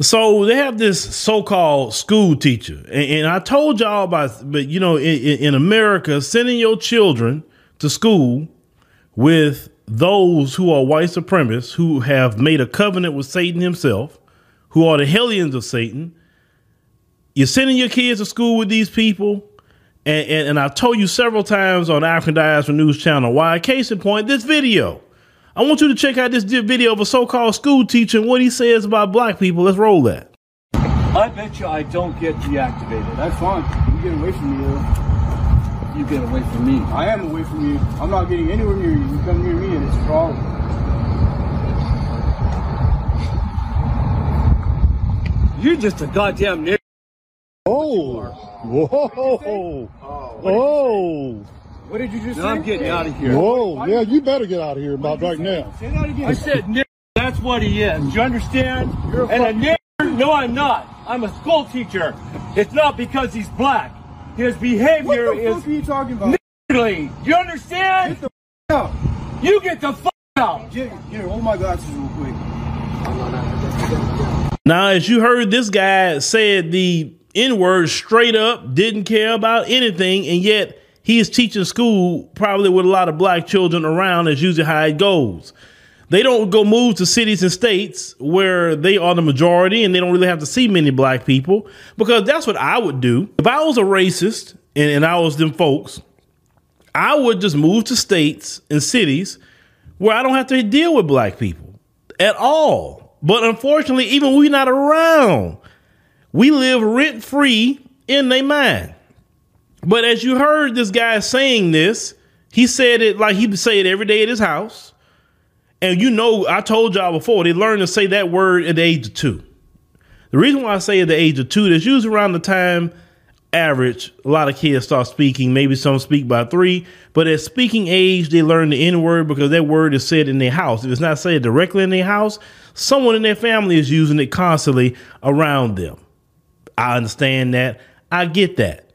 So they have this so-called school teacher, and, and I told y'all about, but you know, in, in America, sending your children to school with those who are white supremacists who have made a covenant with Satan himself, who are the hellions of Satan. You're sending your kids to school with these people. And, and, and I've told you several times on African Diaspora News Channel why, case in point, this video. I want you to check out this video of a so called school teacher and what he says about black people. Let's roll that. I bet you I don't get deactivated. That's fine. You get away from me, though. You get away from me. I am away from you. I'm not getting anywhere near you. You come near me and it's a problem. You're just a goddamn nigger. Oh, whoa, oh, What did you just No, say? I'm getting out of here. whoa. Yeah, you better get out of here about right now. Say that again. I said nigger. That's what he is. Do you understand? You're a and a nigger? No, I'm not. I'm a school teacher. It's not because he's black. His behavior what behavior the is fuck are you talking about? niggerly. Do you understand? Get the out. You get the fuck out. Get, here, hold my glasses real quick. Now, as you heard, this guy said the N word straight up, didn't care about anything, and yet he is teaching school probably with a lot of black children around, as usually how it goes. They don't go move to cities and states where they are the majority and they don't really have to see many black people because that's what I would do. If I was a racist and, and I was them folks, I would just move to states and cities where I don't have to deal with black people at all. But unfortunately, even we not around, we live rent free in their mind. But as you heard this guy saying this, he said it like he would say it every day at his house. And you know, I told y'all before, they learn to say that word at the age of two. The reason why I say at the age of two, that's usually around the time average, a lot of kids start speaking. Maybe some speak by three, but at speaking age, they learn the N word because that word is said in their house. If it's not said directly in their house, someone in their family is using it constantly around them. I understand that. I get that.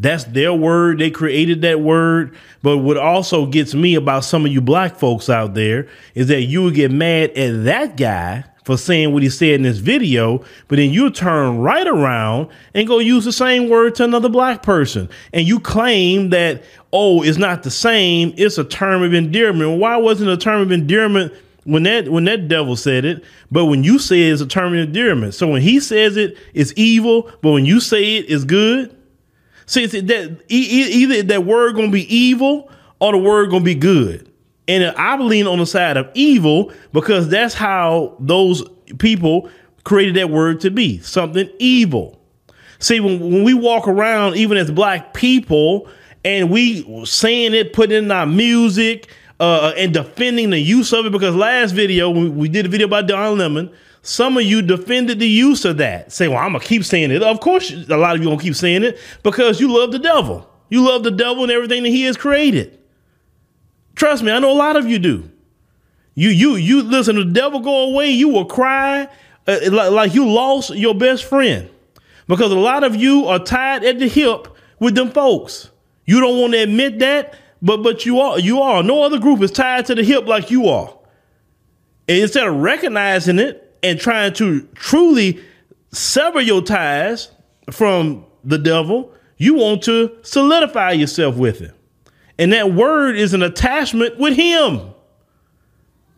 That's their word. They created that word. But what also gets me about some of you black folks out there is that you would get mad at that guy for saying what he said in this video, but then you turn right around and go use the same word to another black person. And you claim that, oh, it's not the same, it's a term of endearment. Why wasn't a term of endearment when that when that devil said it, but when you say it's a term of endearment? So when he says it, it's evil, but when you say it, it's good. See, it's that either that word gonna be evil or the word gonna be good. And I lean on the side of evil because that's how those people created that word to be something evil. See, when, when we walk around, even as black people, and we saying it, putting in our music, uh, and defending the use of it, because last video, when we did a video about Don Lemon, some of you defended the use of that. Say, well, I'm going to keep saying it. Of course, a lot of you going to keep saying it because you love the devil. You love the devil and everything that he has created. Trust me, I know a lot of you do. You you you listen. The devil go away, you will cry uh, like, like you lost your best friend because a lot of you are tied at the hip with them folks. You don't want to admit that, but but you are you are. No other group is tied to the hip like you are. And instead of recognizing it and trying to truly sever your ties from the devil, you want to solidify yourself with him. And that word is an attachment with him.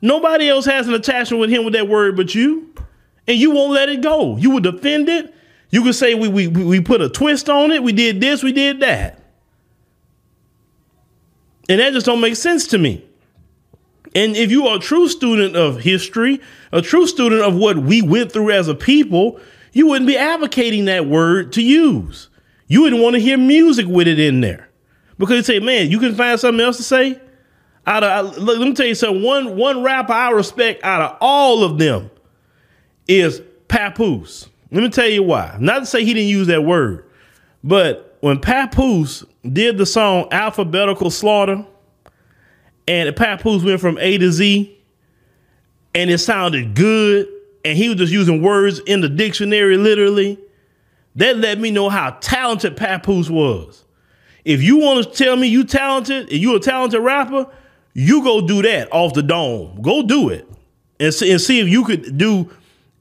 Nobody else has an attachment with him with that word but you. And you won't let it go. You will defend it. You could say we, we, we put a twist on it. We did this, we did that. And that just don't make sense to me. And if you are a true student of history, a true student of what we went through as a people, you wouldn't be advocating that word to use. You wouldn't want to hear music with it in there. Because you say, man, you can find something else to say. Out of I- let me tell you something. One one rapper I respect out of all of them is Papoose. Let me tell you why. Not to say he didn't use that word, but when Papoose did the song Alphabetical Slaughter, and the Papoose went from A to Z, and it sounded good, and he was just using words in the dictionary literally, that let me know how talented Papoose was. If you want to tell me you talented and you a talented rapper, you go do that off the dome. Go do it and see, and see if you could do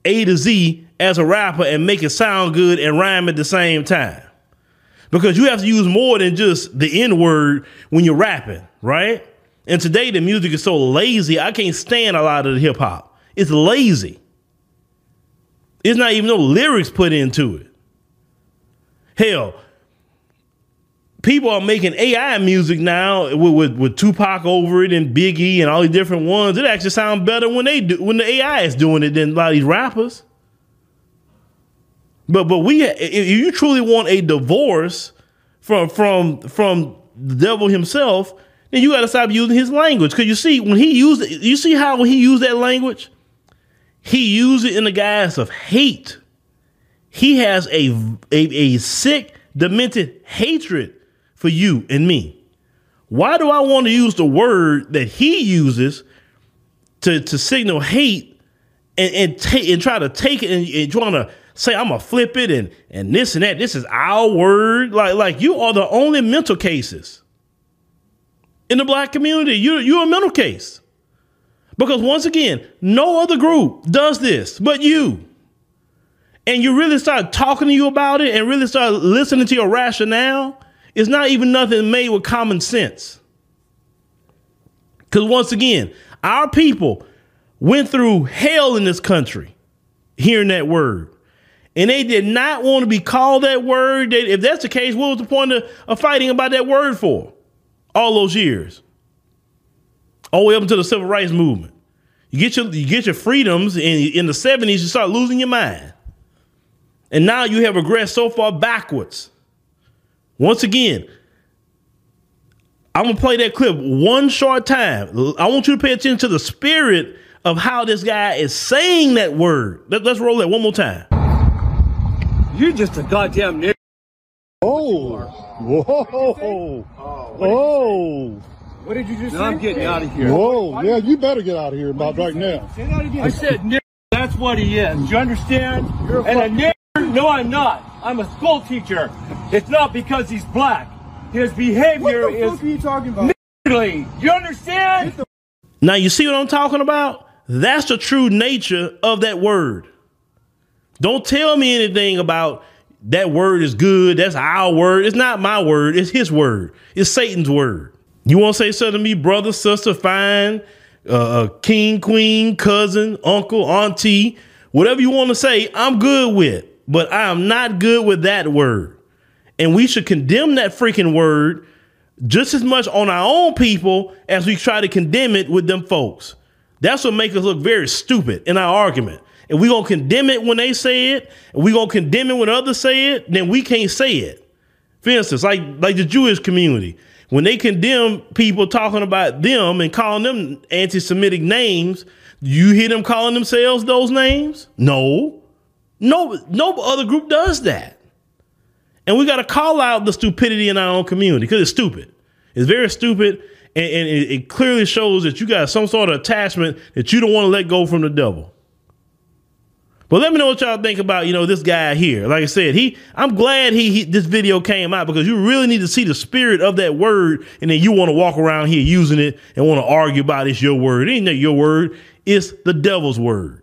A to Z as a rapper and make it sound good and rhyme at the same time. Because you have to use more than just the N word when you're rapping, right? And today the music is so lazy, I can't stand a lot of the hip hop. It's lazy. It's not even no lyrics put into it. Hell, people are making AI music now with, with, with, Tupac over it and Biggie and all these different ones. It actually sounds better when they do when the AI is doing it than a lot of these rappers. But but we if you truly want a divorce from from from the devil himself, then you got to stop using his language. Because you see, when he used you see how when he used that language, he used it in the guise of hate. He has a, a, a sick, demented hatred for you and me. Why do I want to use the word that he uses to, to signal hate and and, ta- and try to take it and, and trying to say I'm gonna flip it and and this and that. This is our word. Like like you are the only mental cases in the black community. You you're a mental case because once again, no other group does this but you. And you really start talking to you about it and really start listening to your rationale it's not even nothing made with common sense. Because once again, our people went through hell in this country hearing that word. And they did not want to be called that word. They, if that's the case, what was the point of, of fighting about that word for all those years? All the way up until the civil rights movement. You get your you get your freedoms in, in the 70s, you start losing your mind. And now you have regressed so far backwards once again, I'm gonna play that clip one short time. I want you to pay attention to the spirit of how this guy is saying that word. Let, us roll that one more time. You're just a goddamn nigger. Oh, whoa, oh. What did you just no, say? I'm getting out of here. Whoa, yeah, you better get out of here about right now. Say that again. I said nigger. That's what he is. Do you understand? You're and a nigger no, I'm not. I'm a school teacher. It's not because he's black. His behavior what the is. What are you talking about? You understand? Now you see what I'm talking about? That's the true nature of that word. Don't tell me anything about that word is good. That's our word. It's not my word. It's his word. It's Satan's word. You want to say something to me, brother, sister, fine, uh, uh king, queen, cousin, uncle, auntie, whatever you want to say, I'm good with but I am not good with that word. And we should condemn that freaking word just as much on our own people as we try to condemn it with them folks. That's what makes us look very stupid in our argument. And we gonna condemn it when they say it, and we gonna condemn it when others say it, then we can't say it. For instance, like like the Jewish community, when they condemn people talking about them and calling them anti-Semitic names, you hear them calling themselves those names? No. No, no other group does that. And we got to call out the stupidity in our own community because it's stupid. It's very stupid. And, and it, it clearly shows that you got some sort of attachment that you don't want to let go from the devil. But let me know what y'all think about, you know, this guy here. Like I said, he I'm glad he, he, this video came out because you really need to see the spirit of that word and then you want to walk around here using it and want to argue about it's your word. It ain't your word, it's the devil's word.